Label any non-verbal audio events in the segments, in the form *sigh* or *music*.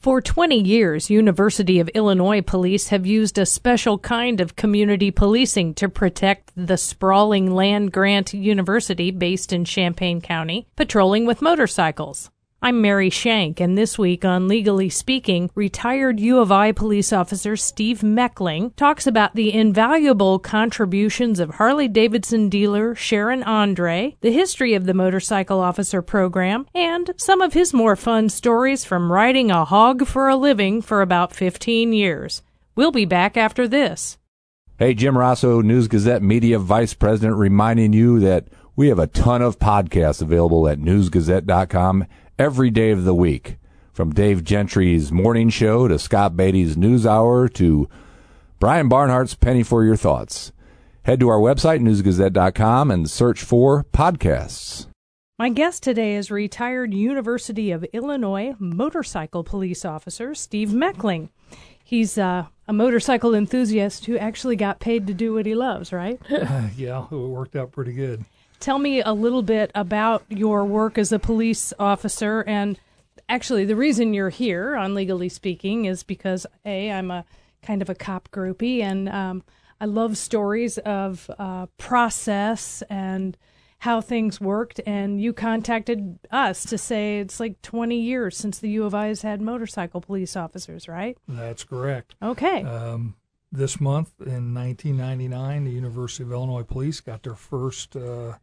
For 20 years, University of Illinois police have used a special kind of community policing to protect the sprawling land grant university based in Champaign County, patrolling with motorcycles. I'm Mary Shank, and this week on Legally Speaking, retired U of I police officer Steve Meckling talks about the invaluable contributions of Harley Davidson dealer Sharon Andre, the history of the motorcycle officer program, and some of his more fun stories from riding a hog for a living for about 15 years. We'll be back after this. Hey, Jim Rosso, News Gazette Media Vice President, reminding you that we have a ton of podcasts available at newsgazette.com every day of the week. From Dave Gentry's morning show to Scott Beatty's news hour to Brian Barnhart's Penny for Your Thoughts. Head to our website, newsgazette.com, and search for podcasts. My guest today is retired University of Illinois motorcycle police officer Steve Meckling. He's uh, a motorcycle enthusiast who actually got paid to do what he loves, right? Uh, *laughs* yeah, it worked out pretty good. Tell me a little bit about your work as a police officer. And actually, the reason you're here on Legally Speaking is because, A, I'm a kind of a cop groupie, and um, I love stories of uh, process and how things worked. And you contacted us to say it's like 20 years since the U of I has had motorcycle police officers, right? That's correct. Okay. Um, this month in 1999, the University of Illinois Police got their first uh,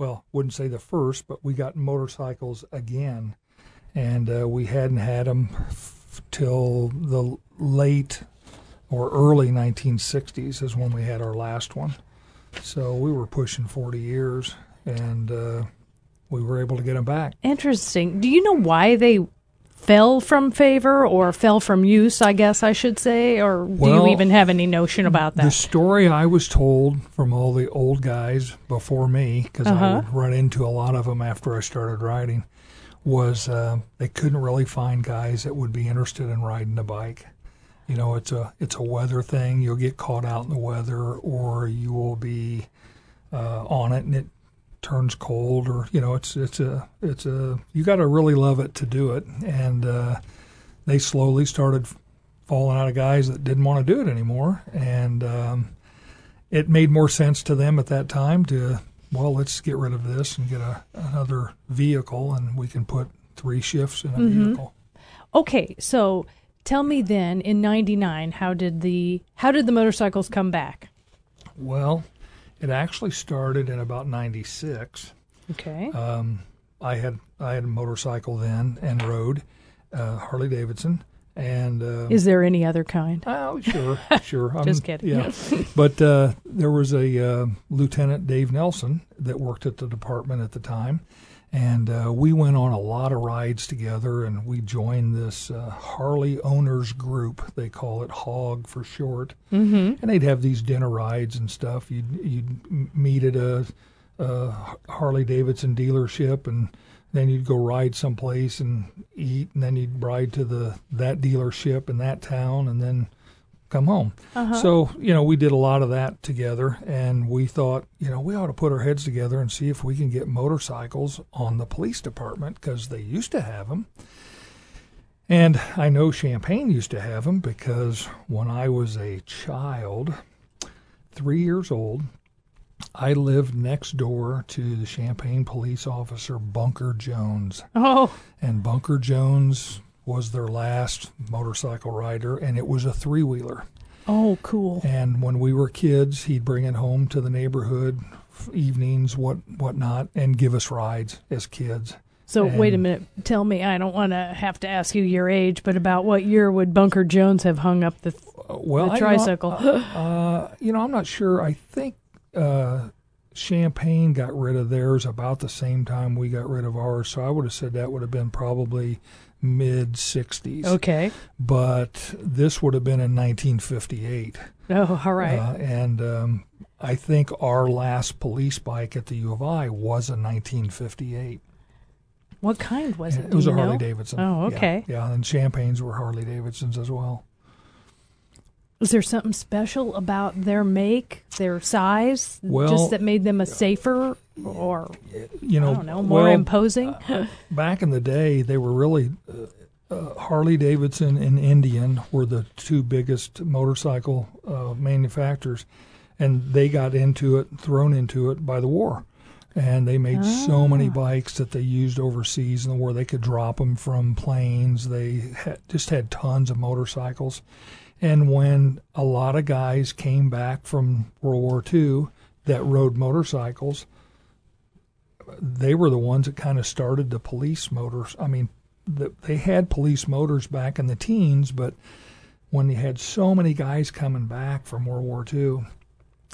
well, wouldn't say the first, but we got motorcycles again, and uh, we hadn't had them f- till the late or early 1960s is when we had our last one. So we were pushing 40 years, and uh, we were able to get them back. Interesting. Do you know why they fell from favor or fell from use, I guess I should say, or do well, you even have any notion about that? The story I was told from all the old guys before me, because uh-huh. I would run into a lot of them after I started riding, was uh, they couldn't really find guys that would be interested in riding a bike. You know, it's a it's a weather thing. You'll get caught out in the weather, or you will be uh, on it, and it turns cold or you know it's it's a it's a you got to really love it to do it. And uh, they slowly started falling out of guys that didn't want to do it anymore. And um, it made more sense to them at that time to well let's get rid of this and get a, another vehicle and we can put three shifts in a mm-hmm. vehicle. Okay so tell me then in 99 how did the how did the motorcycles come back? Well it actually started in about '96. Okay. Um, I had I had a motorcycle then and rode uh, Harley Davidson. And uh, is there any other kind? Oh, sure, *laughs* sure. Just kidding. Yeah, *laughs* but uh, there was a uh, Lieutenant Dave Nelson that worked at the department at the time, and uh, we went on a lot of rides together, and we joined this uh, Harley owners group. They call it HOG for short. Mm-hmm. And they'd have these dinner rides and stuff. You'd you'd meet at a, a Harley Davidson dealership, and then you'd go ride someplace and eat, and then you'd ride to the that dealership in that town, and then come home. Uh-huh. So, you know, we did a lot of that together and we thought, you know, we ought to put our heads together and see if we can get motorcycles on the police department because they used to have them. And I know Champaign used to have them because when I was a child, three years old, I lived next door to the Champaign police officer, Bunker Jones. Oh. And Bunker Jones was their last motorcycle rider, and it was a three wheeler. Oh, cool! And when we were kids, he'd bring it home to the neighborhood evenings, what whatnot, and give us rides as kids. So and wait a minute. Tell me, I don't want to have to ask you your age, but about what year would Bunker Jones have hung up the, uh, well, the tricycle? uh, uh, you know, I'm not sure. I think uh, Champaign got rid of theirs about the same time we got rid of ours. So I would have said that would have been probably mid 60s. Okay. But this would have been in 1958. Oh, all right. Uh, and um, I think our last police bike at the U of I was a 1958. What kind was it? It was a Harley Davidson. Oh, okay. Yeah, yeah, and Champaign's were Harley Davidsons as well. Was there something special about their make, their size, well, just that made them a safer or you know, know, more well, imposing? uh, *laughs* back in the day, they were really uh, uh, Harley Davidson and Indian were the two biggest motorcycle uh, manufacturers, and they got into it, thrown into it by the war. And they made so many Ah. bikes that they used overseas in the war. They could drop them from planes. They had, just had tons of motorcycles. And when a lot of guys came back from World War II that rode motorcycles, they were the ones that kind of started the police motors. I mean, the, they had police motors back in the teens, but when you had so many guys coming back from World War II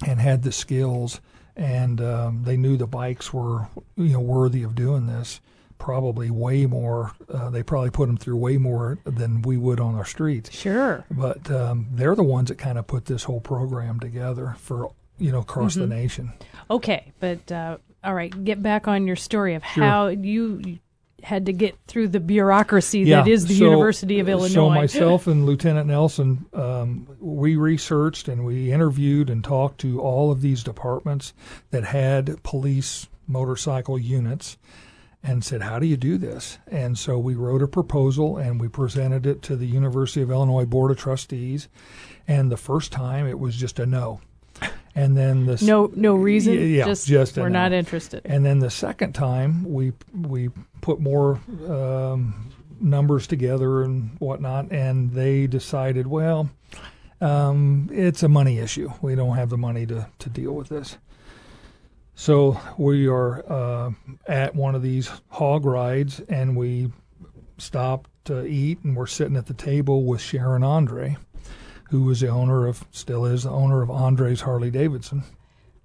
and had the skills, and um, they knew the bikes were you know worthy of doing this, probably way more. Uh, they probably put them through way more than we would on our streets. Sure. But um, they're the ones that kind of put this whole program together for you know across the nation. Okay, but uh, all right, get back on your story of Sure. how you had to get through the bureaucracy that is the so- University of Illinois. So myself *laughs* and Lieutenant Nelson, um, we researched and we interviewed and talked to all of these departments that had police motorcycle units, and said, "How do you do this?" And so we wrote a proposal and we presented it to the University of Illinois Board of Trustees. And the first time it was just a no. And then the no, no reason. Yeah, just, just we're no. not interested. and then the second time, we we put more um, numbers together and whatnot, and they decided, well, um, it's a money issue. We don't have the money to, to deal with this. So we are uh, at one of these hog rides, and we stopped to eat, and we're sitting at the table with Sharon Andre, who was the owner of, still is the owner of Andre's Harley Davidson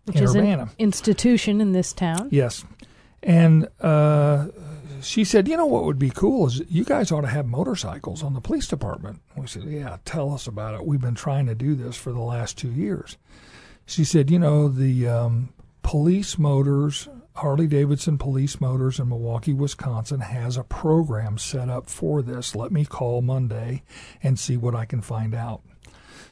Which in is an institution in this town. Yes. And uh, she said, you know what would be cool is you guys ought to have motorcycles on the police department. We said, yeah, tell us about it. We've been trying to do this for the last two years. She said, you know, the um, police motors, Harley Davidson Police Motors in Milwaukee, Wisconsin, has a program set up for this. Let me call Monday and see what I can find out.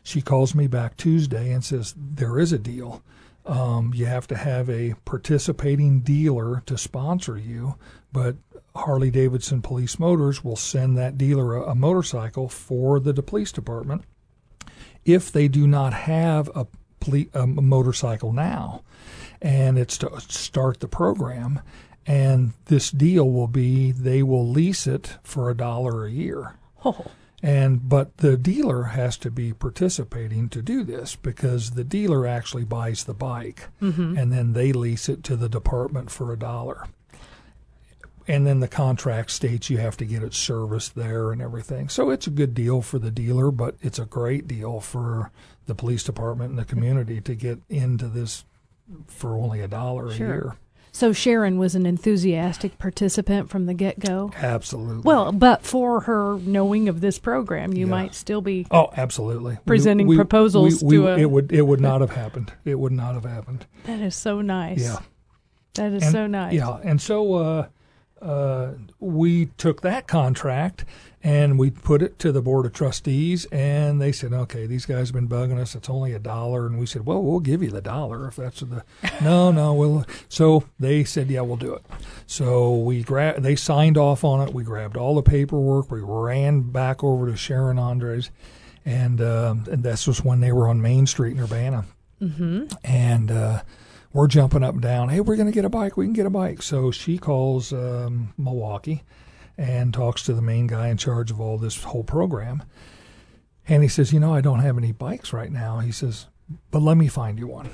She calls me back Tuesday and says, there is a deal. Um, you have to have a participating dealer to sponsor you, but Harley Davidson Police Motors will send that dealer a, a motorcycle for the police department if they do not have a, a motorcycle now. And it's to start the program. And this deal will be they will lease it for a dollar a year. Oh, and but the dealer has to be participating to do this because the dealer actually buys the bike mm-hmm. and then they lease it to the department for a dollar. And then the contract states you have to get it serviced there and everything. So it's a good deal for the dealer but it's a great deal for the police department and the community to get into this for only a dollar Sure. a year so Sharon was an enthusiastic participant from the get go. absolutely Well, but for her knowing of this program, you Yeah. might still be. Oh, absolutely. Presenting we- proposals we- to we- a- it would it would not have happened. It would not have happened. That is so nice. Yeah. That is And- so nice. Yeah, and so uh, uh, we took that contract and we put it to the board of trustees, and they said, "Okay, these guys have been bugging us. It's only a dollar." And we said, "Well, we'll give you the dollar if that's the." *laughs* no, no, we'll. So they said, "Yeah, we'll do it." So we gra- They signed off on it. We grabbed all the paperwork. We ran back over to Sharon Andres, and um, and this was when they were on Main Street in Urbana Mm-hmm. and uh, we're jumping up and down. Hey, we're going to get a bike. We can get a bike. So she calls um, Milwaukee and talks to the main guy in charge of all this whole program. And he says, You know, I don't have any bikes right now. He says, But let me find you one.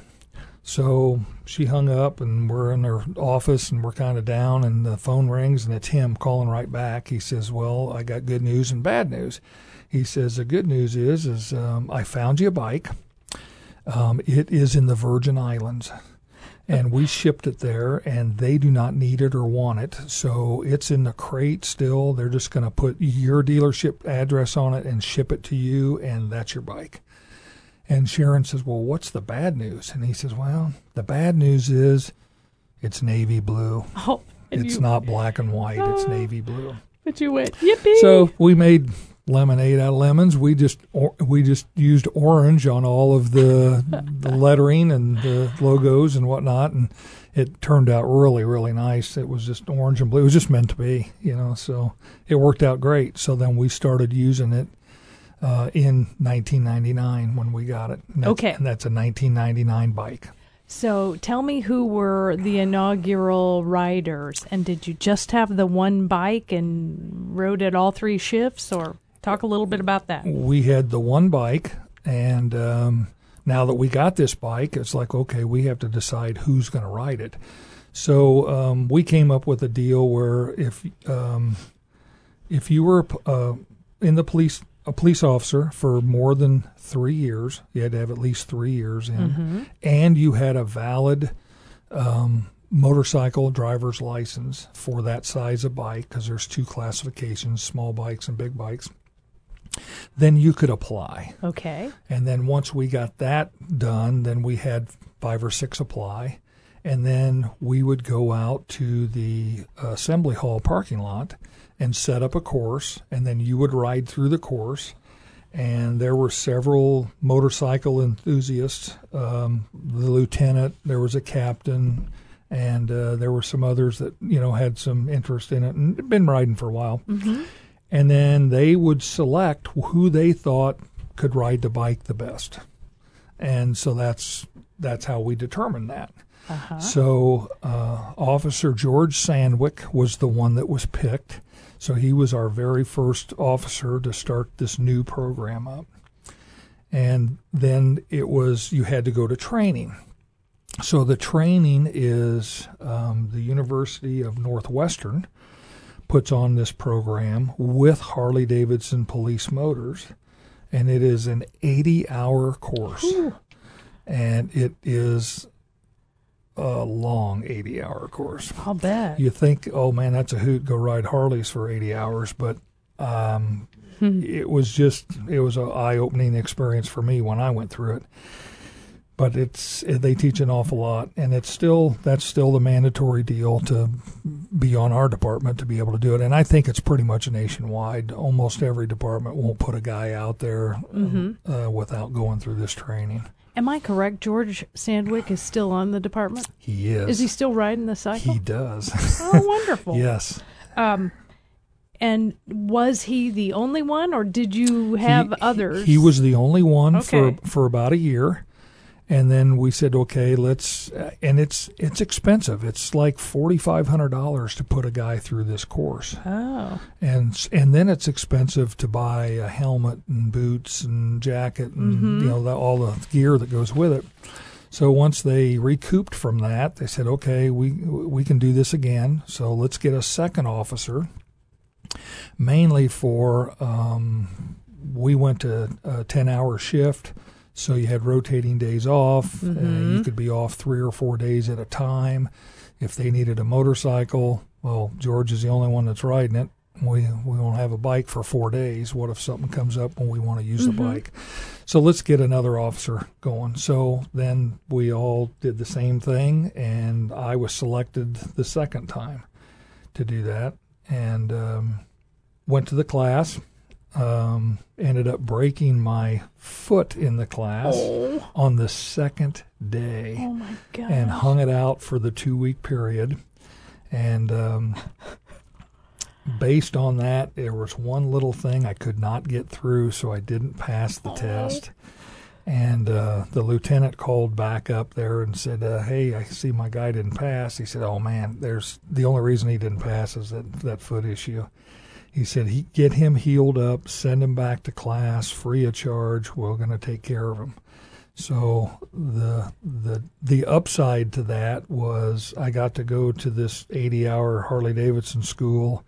So she hung up, and we're in her office, and we're kind of down, and the phone rings, and it's him calling right back. He says, "Well, I got good news and bad news." He says, "The good news is, is um, I found you a bike. Um, it is in the Virgin Islands, and we shipped it there, and they do not need it or want it, so it's in the crate still. They're just going to put your dealership address on it and ship it to you, and that's your bike." And Sharon says, Well, what's the bad news? And he says, Well, the bad news is it's navy blue. *laughs* Oh, It's you, not black and white, it's *gasps* navy blue. But you went yippee. So we made lemonade out of lemons. We just or, we just used orange on all of the *laughs* the lettering and the logos and whatnot, and it turned out really really nice. It was just orange and blue. It was just meant to be, you know. So it worked out great. So then we started using it. Uh, in 1999, when we got it. And Okay. And that's a 1999 bike. So tell me who were the inaugural riders, and did you just have the one bike and rode it all three shifts, or talk a little bit about that? we had the one bike, and um, now that we got this bike, it's like okay, we have to decide who's going to ride it. So um, we came up with a deal where if um, if you were uh, in the police a police officer for more than three years, you had to have at least three years in, and you had a valid um, motorcycle driver's license for that size of bike because there's two classifications: small bikes and big bikes then you could apply. Okay. And then once we got that done, then we had five or six apply. And then we would go out to the assembly hall parking lot and set up a course. And then you would ride through the course. And there were several motorcycle enthusiasts um, the lieutenant, there was a captain, and uh, there were some others that, you know, had some interest in it and been riding for a while and then they would select who they thought could ride the bike the best. And so that's that's how we determined that. So uh, officer george sandwick was the one that was picked. So he was our very first officer to start this new program up. And then it was you had to go to training. So the training is um, the university of northwestern puts on this program with Harley Davidson Police Motors, and it is an 80 hour course. And it is a long 80 hour course. I'll bet. You think, oh man, that's a hoot, go ride Harleys for 80 hours, but um, it was just, it was an eye opening experience for me when I went through it. But it's they teach an awful lot, and it's still that's still the mandatory deal to be on our department to be able to do it. And I think it's pretty much nationwide. Almost every department won't put a guy out there um, uh, without going through this training. Am I correct? George Sandwick is still on the department. He is. Is he still riding the cycle? He does. oh, *laughs* wonderful. yes. Um, and was he the only one, or did you have he, others? He was the only one Okay. for for about a year, and then we said, okay, let's. Uh, and it's it's expensive. It's like forty five hundred dollars to put a guy through this course, Oh, and and then it's expensive to buy a helmet and boots and jacket and you know the, all the gear that goes with it. So once they recouped from that, they said, okay, we we can do this again. So let's get a second officer mainly for um, we went to a 10 hour shift so you had rotating days off uh, you could be off three or four days at a time if they needed a motorcycle. Well george is the only one that's riding it. We we won't have a bike for four days. What if something comes up when we want to use the bike? So let's get another officer going. So then we all did the same thing and i was selected the second time to do that. And um, went to the class. Um, ended up breaking my foot in the class on the second day oh my God. and hung it out for the two week period. And um, based on that, there was one little thing I could not get through, so I didn't pass the test. And uh, the lieutenant called back up there and said, uh, "Hey, I see my guy didn't pass." He said, "Oh man, there's the only reason he didn't pass is that that foot issue." He said, "He get him healed up, send him back to class free of charge. We're going to take care of him." So the the the upside to that was I got to go to this 80-hour Harley Davidson school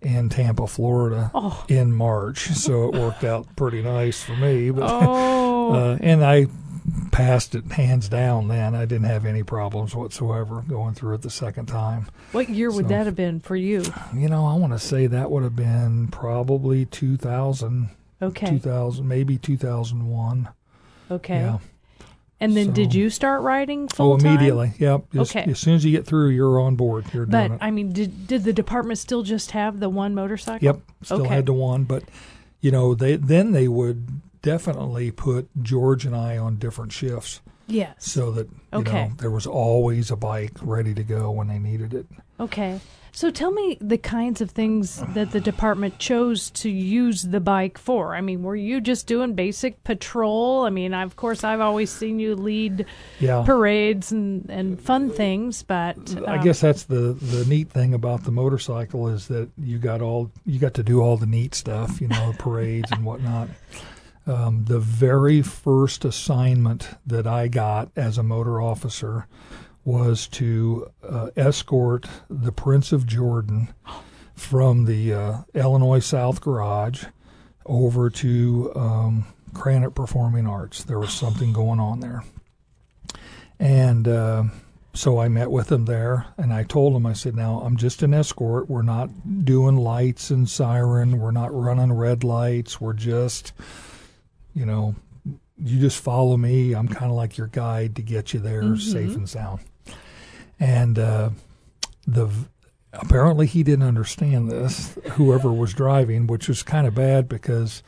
in Tampa, Florida, Oh. in March. So it worked out pretty nice for me. But Oh, uh, and I passed it hands down. Then I didn't have any problems whatsoever going through it the second time. what year would so- that have been for you? You know, I want to say that would have been probably 2000, Okay. 2000, maybe 2001. Okay. Yeah. And then did you start riding full Oh, time? immediately. Yep. Just, Okay. As soon as you get through, you're on board. You're But. I mean, did did the department still just have the one motorcycle? Yep. Still Okay. had the one, but you know, they then they would definitely put George and I on different shifts. Yes. So that you Okay. know there was always a bike ready to go when they needed it. Okay. So tell me the kinds of things that the department chose to use the bike for. I mean, were you just doing basic patrol? I mean, of course, I've always seen you lead Yeah. parades and, and fun things, but I um, guess that's the the neat thing about the motorcycle is that you got all you got to do all the neat stuff, you know, parades and whatnot. *laughs* Um, the very first assignment that I got as a motor officer was to uh, escort the Prince of Jordan from the uh, Illinois South Garage over to um, Krannert Performing Arts. There was something going on there, and. Uh, so I met with him there and I told him, I said, now I'm just an escort. We're not doing lights and siren. We're not running red lights. We're just, you know, you just follow me. I'm kind of like your guide to get you there safe and sound. And uh, the apparently he didn't understand this, whoever was driving, which was kind of bad because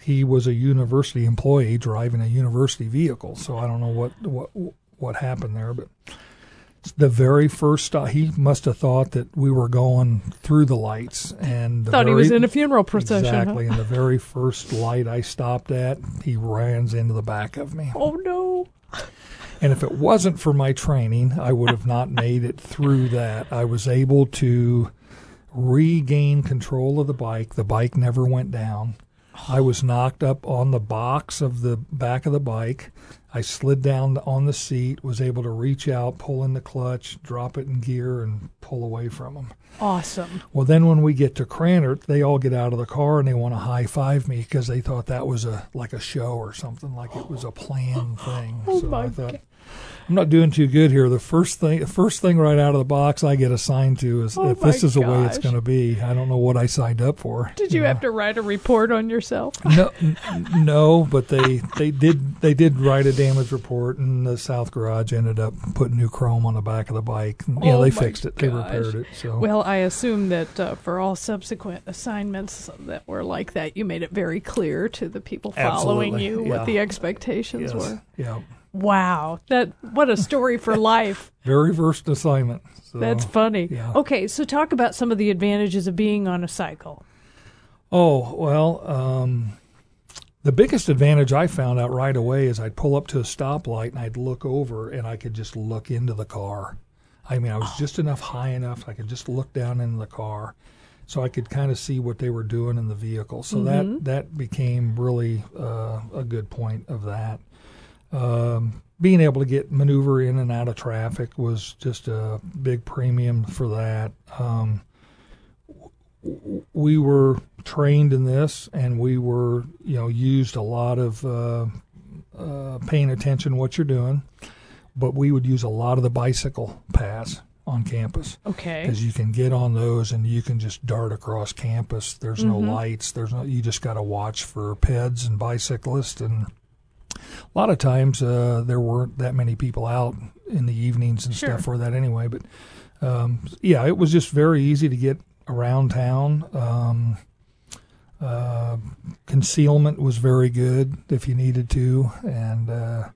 he was a university employee driving a university vehicle. So I don't know what what what happened there, but the very first stop, he must have thought that we were going through the lights and the thought he was in a funeral procession. huh? Exactly, and the very first light I stopped at, he runs into the back of me. Oh no! And if it wasn't for my training, I would have not made it through that. I was able to regain control of the bike. The bike never went down. I was knocked up on the box of the back of the bike. I slid down on the seat, was able to reach out, pull in the clutch, drop it in gear, and pull away from them. Awesome. Well, then when we get to Krannert, they all get out of the car and they want to high five me because they thought that was a like a show or something, like it was a planned thing. Oh so my I thought, I'm not doing too good here. The first thing, first thing right out of the box, I get assigned to is Oh if this is the way it's going to be. I don't know what I signed up for. Did you have to write a report on yourself? *laughs* no, n- no, but they they did they did write a damage report, and the South Garage ended up putting new chrome on the back of the bike. And, yeah, Oh they fixed it. They repaired it. So Well, I assume that uh, for all subsequent assignments that were like that, you made it very clear to the people following Absolutely, you yeah. what the expectations yes, were. yeah, Wow, that what a story for *laughs* life. very first assignment. So. That's funny. yeah. Okay, so talk about some of the advantages of being on a cycle. Oh, well, um, the biggest advantage I found out right away is I'd pull up to a stoplight and I'd look over and I could just look into the car. I mean, I was just enough high enough I could just look down into the car, so I could kind of see what they were doing in the vehicle. So that that became really uh, a good point of that. Um, being able to get maneuver in and out of traffic was just a big premium for that. Um, we were trained in this and we were you know used a lot of uh, uh, paying attention what you're doing but we would use a lot of the bicycle paths on campus Okay. because you can get on those and you can just dart across campus there's no lights there's no you just got to watch for peds and bicyclists and a lot of times uh, there weren't that many people out in the evenings and Sure. stuff for that anyway but um, yeah it was just very easy to get around town um, uh, concealment was very good if you needed to and uh,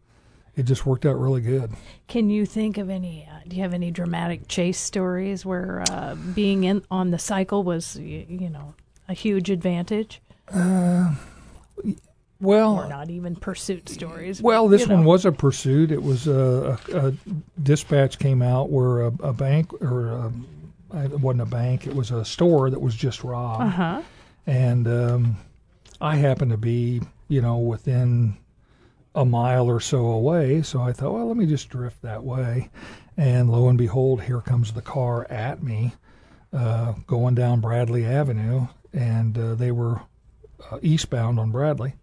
it just worked out really good Can you think of any? Uh, do you have any dramatic chase stories where uh, being in on the cycle was, you, you know, a huge advantage, or well not even pursuit stories? Well, this you know. one was a pursuit. It was a, a, a dispatch came out where a, a bank or a, it wasn't a bank. It was a store that was just robbed, Uh huh. and um, I happened to be, you know, within a mile or so away. So I thought, well, let me just drift that way, and lo and behold, here comes the car at me, uh, going down Bradley Avenue, and uh, they were uh, eastbound on Bradley.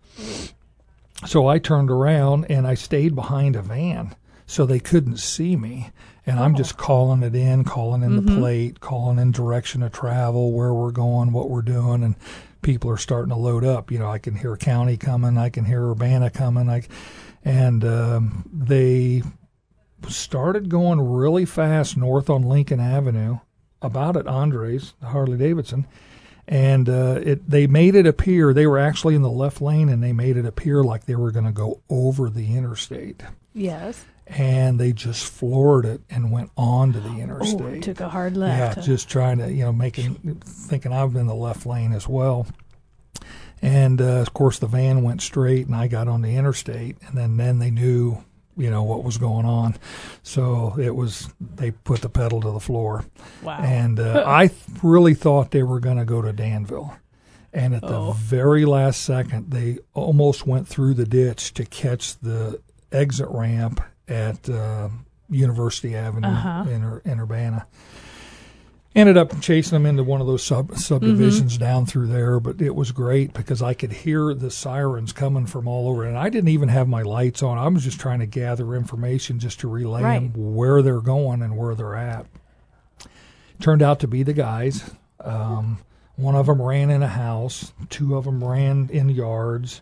So I turned around and I stayed behind a van so they couldn't see me. And I'm just calling it in, calling in the plate, calling in direction of travel, where we're going, what we're doing, and people are starting to load up. You know, I can hear county coming, I can hear Urbana coming, I, and um, they started going really fast north on Lincoln Avenue, about at Andres, Harley Davidson, and uh, it they made it appear they were actually in the left lane, and they made it appear like they were going to go over the interstate. Yes. And they just floored it and went on to the interstate. Oh, took a hard left. Yeah, just trying to you know making thinking I'm in the left lane as well. And uh, of course, the van went straight, and I got on the interstate, and then then they knew you know what was going on. So it was they put the pedal to the floor. Wow. And uh, *laughs* I th- really thought they were going to go to Danville. And at Oh. the very last second, they almost went through the ditch to catch the exit ramp at uh, University Avenue Uh-huh. in, Ur- in Urbana. Ended up chasing them into one of those sub- subdivisions down through there, but it was great because I could hear the sirens coming from all over, and I didn't even have my lights on. I was just trying to gather information just to relay Right. them where they're going and where they're at. Turned out to be the guys. Um, one of them ran in a house. Two of them ran in yards.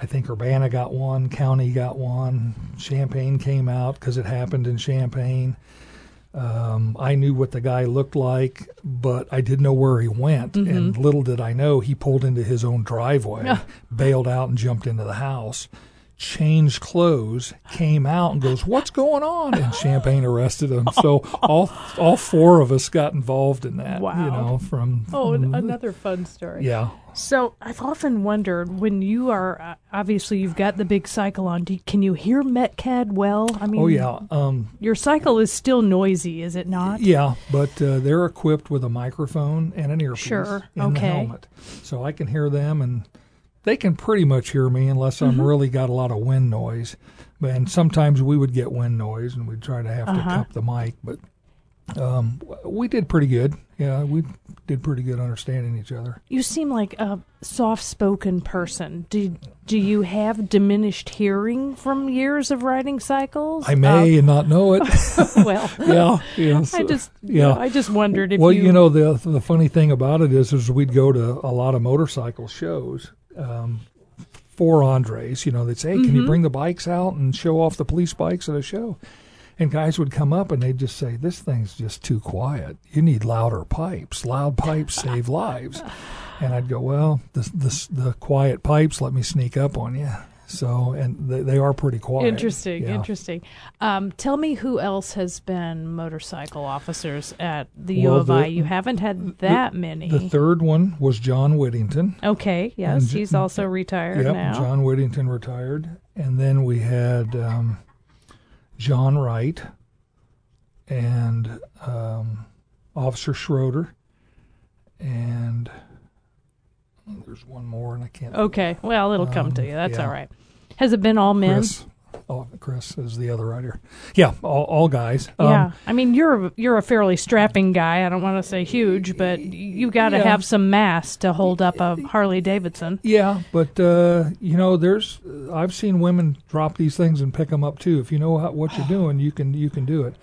I think Urbana got one, County got one, Champaign came out because it happened in Champaign. Um, I knew what the guy looked like, but I didn't know where he went. And little did I know, he pulled into his own driveway, *laughs* bailed out, and jumped into the house. Changed clothes, came out, and goes, "What's going on?" And Champaign arrested him. So all all four of us got involved in that. Wow. You know, from Oh, an- another fun story. yeah. So I've often wondered when you are uh, obviously you've got the big cycle on. Do, can you hear Metcad well? I mean, Oh yeah. Um, Your cycle is still noisy, is it not? Yeah, but uh, they're equipped with a microphone and an earpiece Sure, in the helmet, so I can hear them, and they can pretty much hear me unless I'm really got a lot of wind noise. And sometimes we would get wind noise, and we'd try to have to Uh-huh. cup the mic, but um, we did pretty good. Yeah, we did pretty good understanding each other. You seem like a soft-spoken person. Do do you have diminished hearing from years of riding cycles? I may and not know it. *laughs* Well, *laughs* yeah, yes. I just yeah. I just wondered if well, you, you know the the funny thing about it is, is we'd go to a lot of motorcycle shows um, for Andres. You know, they'd say, "Hey, Mm-hmm. can you bring the bikes out and show off the police bikes at a show?" And guys would come up and they'd just say, "This thing's just too quiet. You need louder pipes. Loud pipes save lives." And I'd go, "Well, the the, the quiet pipes let me sneak up on you." So, and they, they are pretty quiet. Interesting, Yeah. interesting. Um, tell me who else has been motorcycle officers at the U Well, of the- I. You haven't had that many. The third one was John Whittington. okay, yes, And he's also retired Yep, now. John Whittington retired, and then we had um, John Wright and um, Officer Schroeder, and there's one more, and I can't. Okay, well, it'll come to Um, you. That's yeah. all right. Has it been all men? Chris. Oh, Chris is the other writer. Yeah, all, all guys. Um, yeah, I mean you're a- you're a fairly strapping guy. I don't want to say huge, but you've got to Yeah. have some mass to hold up a Harley Davidson. Yeah, but uh, you know, there's I've seen women drop these things and pick them up too. If you know how, what you're doing, you can you can do it.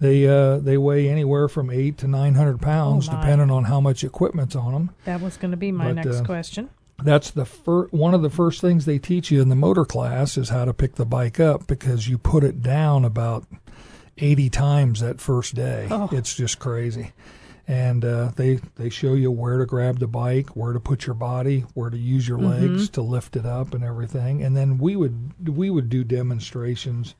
They uh, they weigh anywhere from eight to nine hundred pounds, Oh, depending on how much equipment's on them. That was going to be my But, next uh, question. That's the fir- one of the first things they teach you in the motor class is how to pick the bike up because you put it down about eighty times that first day. Oh. It's just crazy. And uh, they they show you where to grab the bike, where to put your body, where to use your legs to lift it up, and everything. And then we would we would do demonstrations.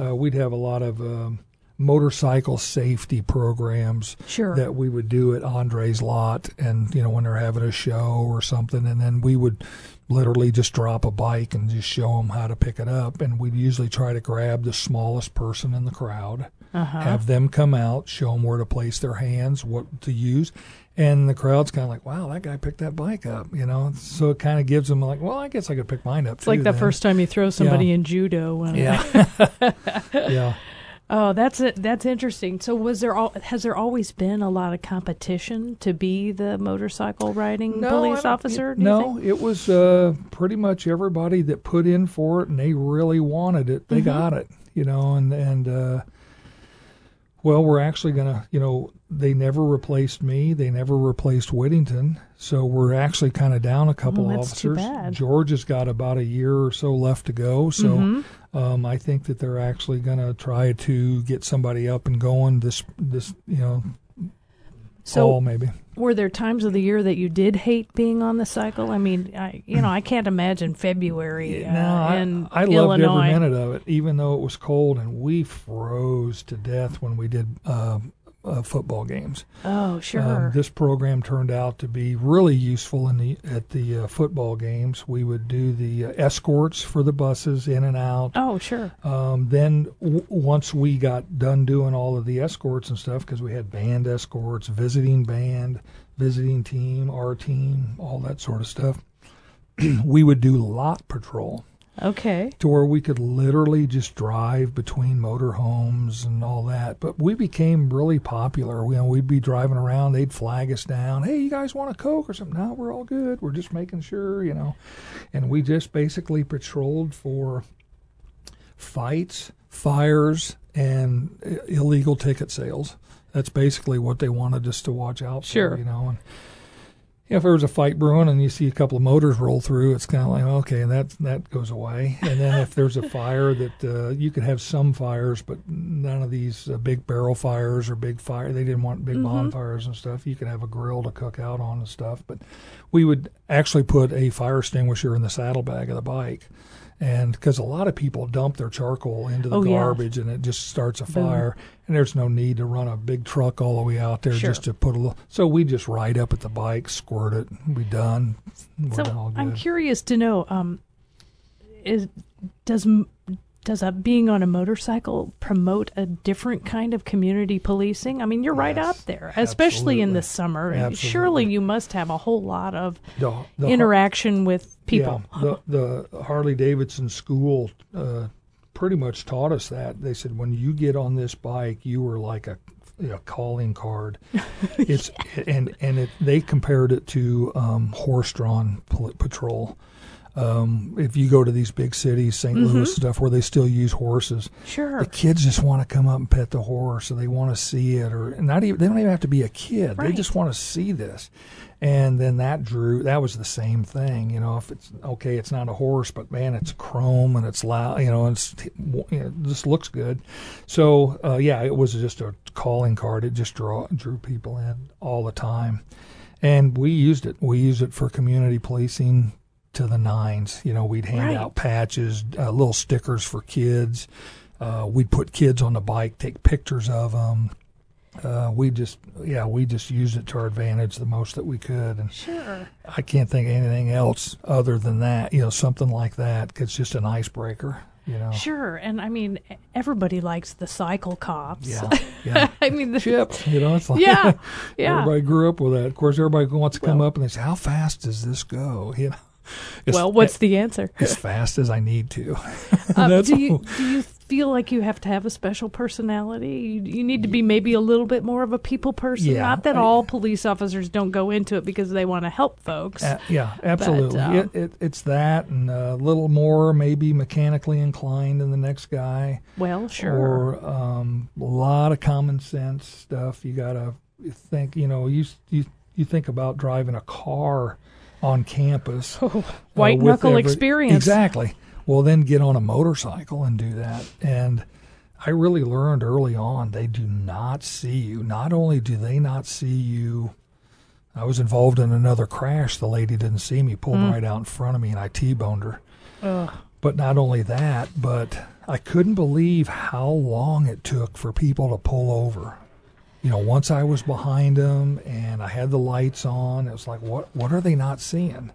Uh, we'd have a lot of um, motorcycle safety programs Sure. that we would do at Andre's lot, and you know when they're having a show or something, and then we would literally just drop a bike and just show them how to pick it up, and we'd usually try to grab the smallest person in the crowd, Uh-huh. have them come out, show them where to place their hands, what to use. And the crowd's kind of like, "Wow, that guy picked that bike up," you know. So it kind of gives them like, "Well, I guess I could pick mine up." It's like the first time you throw somebody in judo. When, yeah, *laughs* yeah. Oh, that's it. That's interesting. So, was there all? Has there always been a lot of competition to be the motorcycle riding I police officer? do you No, think? it was uh, pretty much everybody that put in for it and they really wanted it. They Mm-hmm. got it, you know, and and uh, well, we're actually gonna, you know, they never replaced me. They never replaced Whittington, so we're actually kind of down a couple Oh, that's too officers. bad. George has got about a year or so left to go, so. Mhm. Um, I think that they're actually going to try to get somebody up and going this this you know So- fall maybe. Were there times of the year that you did hate being on the cycle? I mean, I, you know, I can't imagine February uh, no, I, I loved every minute of it, even though it was cold and we froze to death when we did uh, uh, football games. Oh, Um, sure. this program turned out to be really useful in the at the uh, football games. We would do the uh, escorts for the buses in and out. oh, sure. Um, then w- once we got done doing all of the escorts and stuff, because we had band escorts, visiting band, visiting team, our team, all that sort of stuff, *clears throat* we would do lot patrol Okay. to where we could literally just drive between motorhomes and all that. But we became really popular. You know, we'd be driving around, they'd flag us down. Hey, you guys want a Coke or something? No, we're all good. We're just making sure, you know. And we just basically patrolled for fights, fires, and illegal ticket sales. That's basically what they wanted us to watch out Sure. for, you know. And if there was a fight brewing and you see a couple of motors roll through, it's kind of like okay, that that goes away. And then if there's a fire that uh, you could have some fires, but none of these uh, big barrel fires or big fire. They didn't want big bonfires and stuff. You could have a grill to cook out on and stuff. But we would actually put a fire extinguisher in the saddlebag of the bike. And because a lot of people dump their charcoal into the Oh, yeah. garbage and it just starts a Boom. fire, and there's no need to run a big truck all the way out there Sure. just to put a little. So we just ride up at the bike, squirt it, we done. We're all So good. I'm curious to know, um, is does does a, being on a motorcycle promote a different kind of community policing? I mean, you're right Yes, up there, especially in the summer. Absolutely. Surely you must have a whole lot of The- the- interaction with people. Yeah, the, the Harley Davidson school uh, pretty much taught us that. They said when you get on this bike, you were like a, a calling card. *laughs* it's and and it, they compared it to um, horse-drawn patrol. Um, if you go to these big cities, saint Mm-hmm. Louis stuff, where they still use horses, Sure. the kids just want to come up and pet the horse, or they want to see it, or not even they don't even have to be a kid. They just want to see this. And then that drew that was the same thing, you know. If it's okay, it's not a horse, but man, it's chrome and it's loud, you know, and it's you know, it just looks good. So uh, yeah, it was just a calling card. It just draw drew people in all the time, and we used it. We used it for community policing to the nines. You know, we'd hand Right. out patches, uh, little stickers for kids. Uh, we'd put kids on the bike, take pictures of them. Uh, we just, yeah, we just used it to our advantage the most that we could, and Sure. I can't think of anything else other than that. You know, something like that. It's just an icebreaker. You know. Sure. And I mean, everybody likes the cycle cops. Yeah. *laughs* Yeah. I mean, the, Chips. You know, it's like Yeah, *laughs* yeah. Everybody grew up with that. Of course, everybody wants to come up and they say, "How fast does this go?" *laughs* You know. As- well, what's the answer? *laughs* as fast as I need to? *laughs* Um, do you do you feel like you have to have a special personality? You, you need to be maybe a little bit more of a people person. Yeah, Not that I- all police officers don't go into it because they want to help folks. Uh, yeah, absolutely. um, it, it, it's that and a little more maybe mechanically inclined than the next guy. well, sure. Or um, a lot of common sense stuff. You gotta think. You know, you you you think about driving a car on campus. *laughs* uh, White with knuckle every- experience. Exactly. Well, then get on a motorcycle and do that. And I really learned early on they do not see you. Not only do they not see you, I was involved in another crash. The lady didn't see me, pulled right out in front of me, and I T-boned her. Ugh. But not only that, but I couldn't believe how long it took for people to pull over. You know, once I was behind them and I had the lights on, it was like, what what are they not seeing?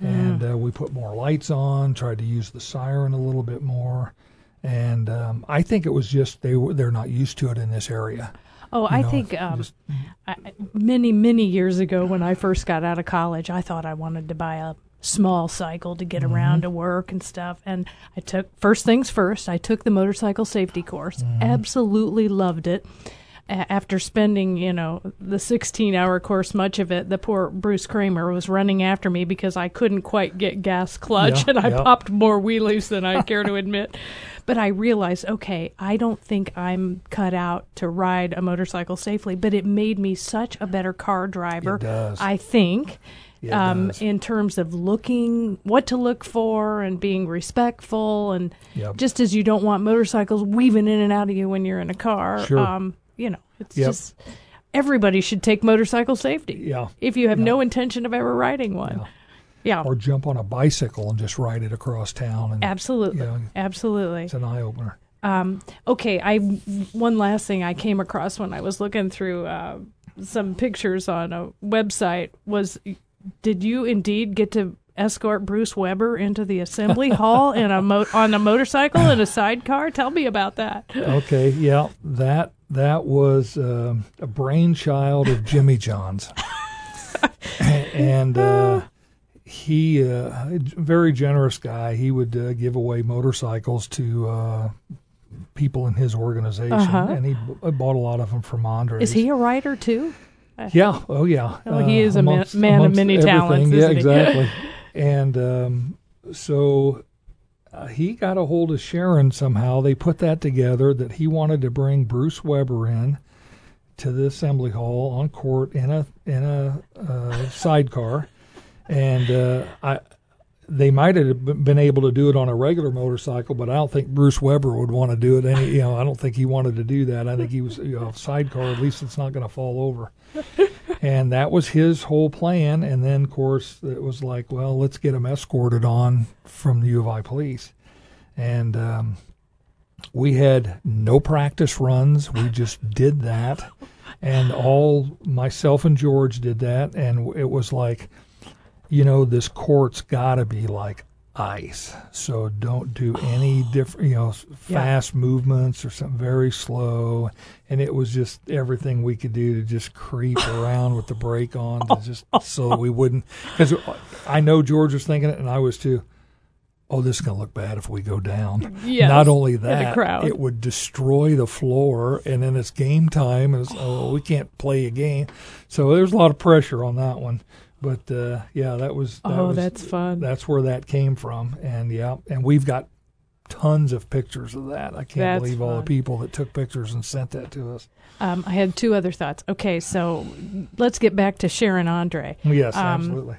And uh, we put more lights on, tried to use the siren a little bit more, and um, I think it was just they were they're not used to it in this area. Oh, You I know, think um, just- I, many, many years ago when I first got out of college, I thought I wanted to buy a small cycle to get Mm-hmm. around to work and stuff. And I took, first things first, I took the motorcycle safety course. Mm-hmm. Absolutely loved it. After spending, you know, the 16 hour course, much of it, the poor Bruce Kramer was running after me because I couldn't quite get gas clutch Yeah, and I yeah. popped more wheelies than I *laughs* care to admit. But I realized, okay, I don't think I'm cut out to ride a motorcycle safely, but it made me such a better car driver. It does. I think. It um, in terms of looking what to look for and being respectful and Yep. just as you don't want motorcycles weaving in and out of you when you're in a car Sure. um, you know it's Yep. just everybody should take motorcycle safety. Yeah. If you have Yeah. no intention of ever riding one. Yeah. Yeah. Or jump on a bicycle and just ride it across town. And Absolutely. you know, Absolutely. it's an eye opener. Um, okay, I one last thing I came across when I was looking through uh, some pictures on a website was, did you indeed get to escort Bruce Weber into the assembly hall in a mo- on a motorcycle in a sidecar? Tell me about that. Okay, yeah, that that was um, a brainchild of Jimmy John's, and uh, he uh, a very generous guy. He would uh, give away motorcycles to uh, people in his organization, Uh-huh. and he b- bought a lot of them from Andre. Is he a writer too? Yeah. Oh, yeah. Oh, he is a man- amongst- man of many everything. talents, Yeah, exactly. And um, so uh, he got a hold of Sharon somehow. They put that together that he wanted to bring Bruce Weber in to the assembly hall on court in a in a uh, sidecar, and uh, I. They might have been able to do it on a regular motorcycle, but I don't think Bruce Weber would want to do it. Any, you know, I don't think he wanted to do that. I think he was, you know, sidecar. At least it's not going to fall over and that was his whole plan. And then, of course, it was like, well, let's get him escorted on from the U of I police. And um, we had no practice runs. We just did that. And all myself and George did that. And it was like, you know, this court's got to be like ice. So don't do any *sighs* different, you know, Yeah. fast movements or something very slow. And it was just everything we could do to just creep *laughs* around with the brake on, to just *laughs* so we wouldn't. Because I know George was thinking it, and I was too. Oh, this is going to look bad if we go down. Yes, Not only that, it would destroy the floor, and then it's game time, and it's, oh, we can't play a game. So there's a lot of pressure on that one. But uh, yeah, that was. That Oh, was, that's fun. That's where that came from, and yeah, and we've got tons of pictures of that. I can't That's believe all fun. the people that took pictures and sent that to us. Um, I had two other thoughts. Okay, so let's get back to Sharon Andre. Yes, Um, absolutely.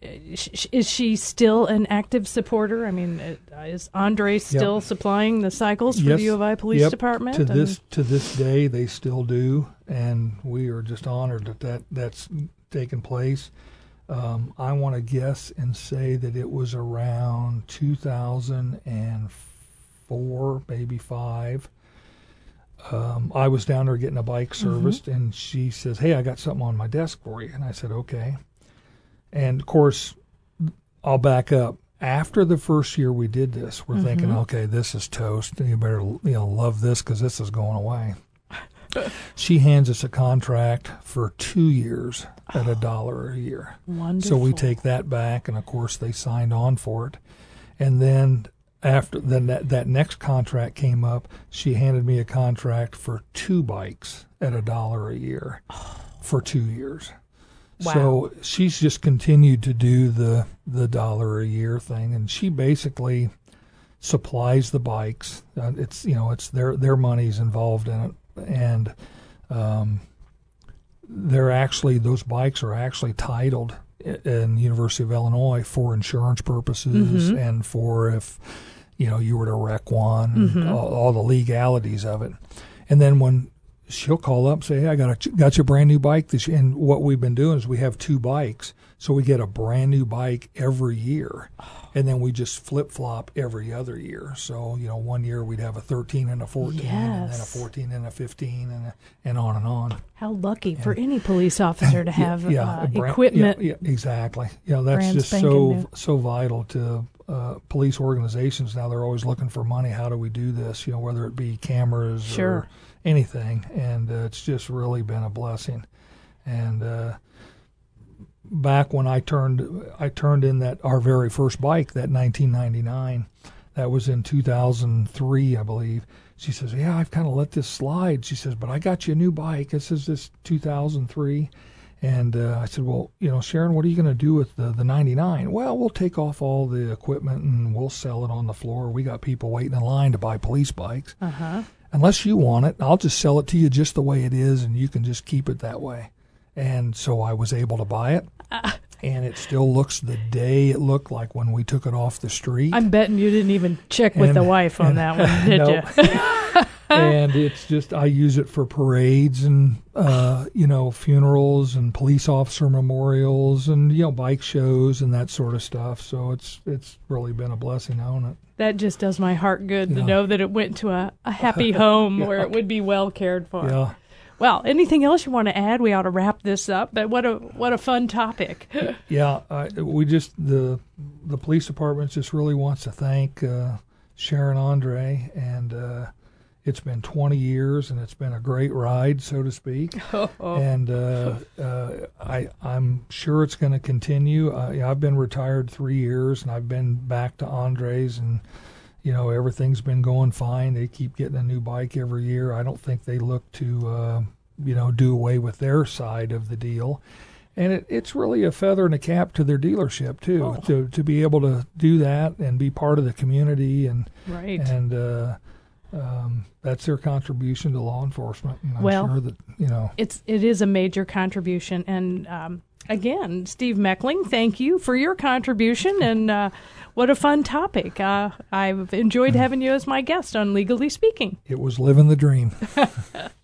Is she still an active supporter? I mean, uh, is Andre still supplying the cycles for Yes. the U of I Police Yep. Department? To And- this to this day, they still do, and we are just honored that, that that's taken place. Um, I want to guess and say that it was around 2004, maybe five. Um, I was down there getting a bike Mm-hmm. serviced, and she says, "Hey, I got something on my desk for you." And I said, "Okay." And of course, I'll back up. After the first year we did this, we're thinking, Mm-hmm. okay, this is toast. You better you know love this because this is going away. *laughs* she hands us a contract for two years at a dollar a year. Wonderful. So we take that back, and of course they signed on for it. And then after then that that next contract came up, she handed me a contract for two bikes at a dollar a year *sighs* for two years. Wow. So she's just continued to do the the dollar a year thing, and she basically supplies the bikes. Uh, it's you know it's their their money's involved in it, and um, they're actually those bikes are actually titled in University of Illinois for insurance purposes and for if you know you were to wreck one, and all, all the legalities of it. And then when she'll call up and say, "Hey, I got a got you a brand new bike." This year." and what we've been doing is we have two bikes, so we get a brand new bike every year, and then we just flip flop every other year. So you know, one year we'd have a 13 and a 14, and then a Yes. 14 and a 15, and a, and on and on. How lucky for any police officer to *laughs* have Yeah, uh, a brand- equipment. Yeah, yeah, exactly. Yeah, that's brand just spanking so new. so vital to uh, police organizations. Now they're always looking for money. How do we do this? You know, whether it be cameras Sure. or anything, and uh, it's just really been a blessing. And uh, back when I turned, I turned in that our very first bike, that 1999. That was in 2003, I believe. She says, "Yeah, I've kind of let this slide." She says, "But I got you a new bike. This is this 2003." And uh, I said, "Well, you know, Sharon, what are you going to do with the the 99?" Well, we'll take off all the equipment and we'll sell it on the floor. We got people waiting in line to buy police bikes. Uh huh. Unless you want it, I'll just sell it to you just the way it is, and you can just keep it that way. And so I was able to buy it, uh, and it still looks the day it looked like when we took it off the street. I'm betting you didn't even check with And- the wife on and- that one, *laughs* did no. you? *laughs* *laughs* and it's just I use it for parades and uh, you know funerals and police officer memorials and you know bike shows and that sort of stuff. So it's it's really been a blessing to own it. That just does my heart good yeah. to know that it went to a, a happy home yeah. where it would be well cared for. Yeah. Well, anything else you want to add? We ought to wrap this up. But what a what a fun topic. *laughs* yeah, uh, we just the the police department just really wants to thank uh, Sharon Andre, and uh, it's been 20 years, and it's been a great ride, so to speak. *laughs* Oh. And uh, uh, I I'm sure it's going to continue. I've been retired three years, and I've been back to Andre's and you know everything's been going fine. They keep getting a new bike every year. I don't think they look to uh, you know do away with their side of the deal. And it, it's really a feather in the cap to their dealership too, oh. to to be able to do that and be part of the community and right. and uh, um, that's their contribution to law enforcement. And I'm well, sure that you know it's it is a major contribution. And um, again, Steve Meckling, thank you for your contribution and. Uh, what a fun topic. Uh, I've enjoyed having you as my guest on Legally Speaking. It was living the dream. *laughs*